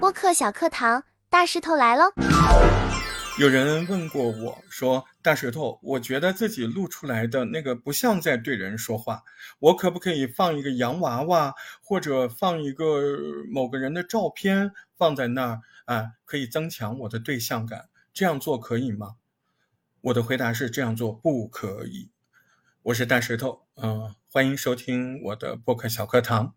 播客小课堂，大石头来喽。有人问过我说：“大石头，我觉得自己录出来的那个不像在对人说话，我可不可以放一个洋娃娃，或者放一个某个人的照片放在那儿啊？可以增强我的对象感，这样做可以吗？”我的回答是：这样做不可以。我是大石头，嗯，欢迎收听我的播客小课堂。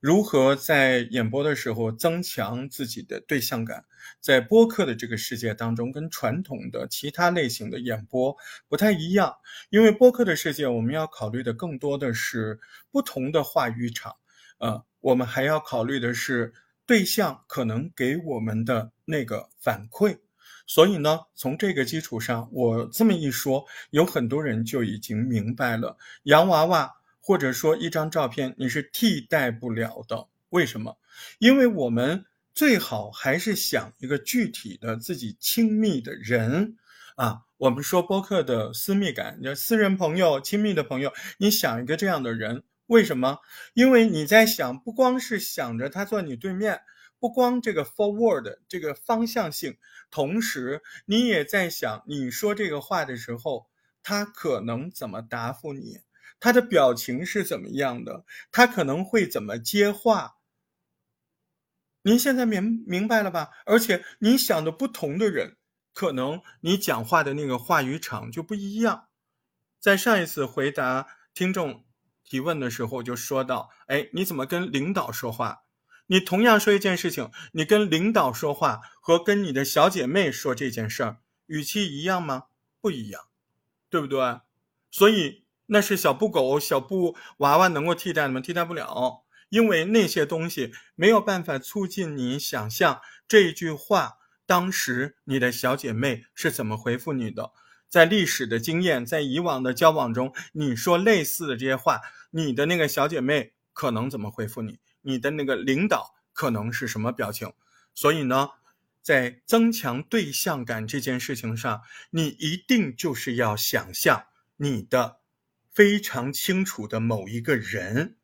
如何在演播的时候增强自己的对象感？在播客的这个世界当中，跟传统的其他类型的演播不太一样。因为播客的世界，我们要考虑的更多的是不同的话语场，呃，我们还要考虑的是对象可能给我们的那个反馈。所以呢，从这个基础上，我这么一说，有很多人就已经明白了，洋娃娃。或者说一张照片你是替代不了的，为什么？因为我们最好还是想一个具体的自己亲密的人啊。我们说播客的私密感，叫私人朋友、亲密的朋友，你想一个这样的人，为什么？因为你在想，不光是想着他坐你对面，不光这个 forward 这个方向性，同时你也在想，你说这个话的时候，他可能怎么答复你。他的表情是怎么样的？他可能会怎么接话？您现在明明白了吧？而且你想的不同的人，可能你讲话的那个话语场就不一样。在上一次回答听众提问的时候，就说到：哎，你怎么跟领导说话？你同样说一件事情，你跟领导说话和跟你的小姐妹说这件事儿，语气一样吗？不一样，对不对？所以。那是小布狗、小布娃娃能够替代的吗？替代不了，因为那些东西没有办法促进你想象这一句话当时你的小姐妹是怎么回复你的。在历史的经验，在以往的交往中，你说类似的这些话，你的那个小姐妹可能怎么回复你？你的那个领导可能是什么表情？所以呢，在增强对象感这件事情上，你一定就是要想象你的。非常清楚的某一个人，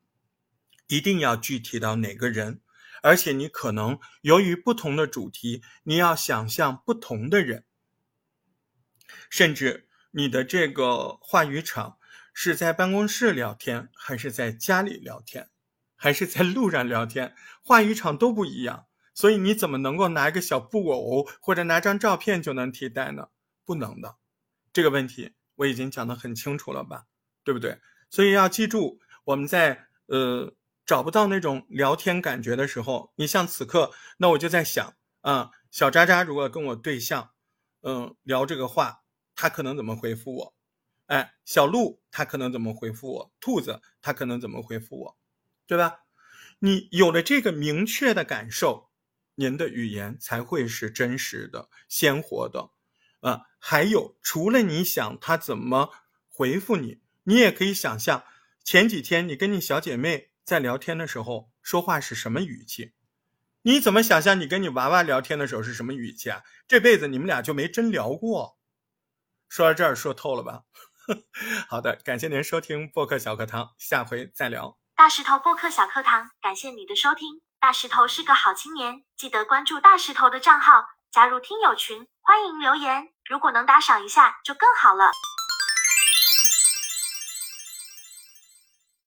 一定要具体到哪个人，而且你可能由于不同的主题，你要想象不同的人，甚至你的这个话语场是在办公室聊天，还是在家里聊天，还是在路上聊天，话语场都不一样。所以你怎么能够拿一个小布偶或者拿张照片就能替代呢？不能的。这个问题我已经讲得很清楚了吧？对不对？所以要记住，我们在呃找不到那种聊天感觉的时候，你像此刻，那我就在想啊，小渣渣如果跟我对象，嗯，聊这个话，他可能怎么回复我？哎，小鹿他可能怎么回复我？兔子他可能怎么回复我？对吧？你有了这个明确的感受，您的语言才会是真实的、鲜活的啊。还有，除了你想他怎么回复你。你也可以想象，前几天你跟你小姐妹在聊天的时候说话是什么语气？你怎么想象你跟你娃娃聊天的时候是什么语气啊？这辈子你们俩就没真聊过。说到这儿，说透了吧？好的，感谢您收听播客小课堂，下回再聊。大石头播客小课堂，感谢你的收听。大石头是个好青年，记得关注大石头的账号，加入听友群，欢迎留言。如果能打赏一下就更好了。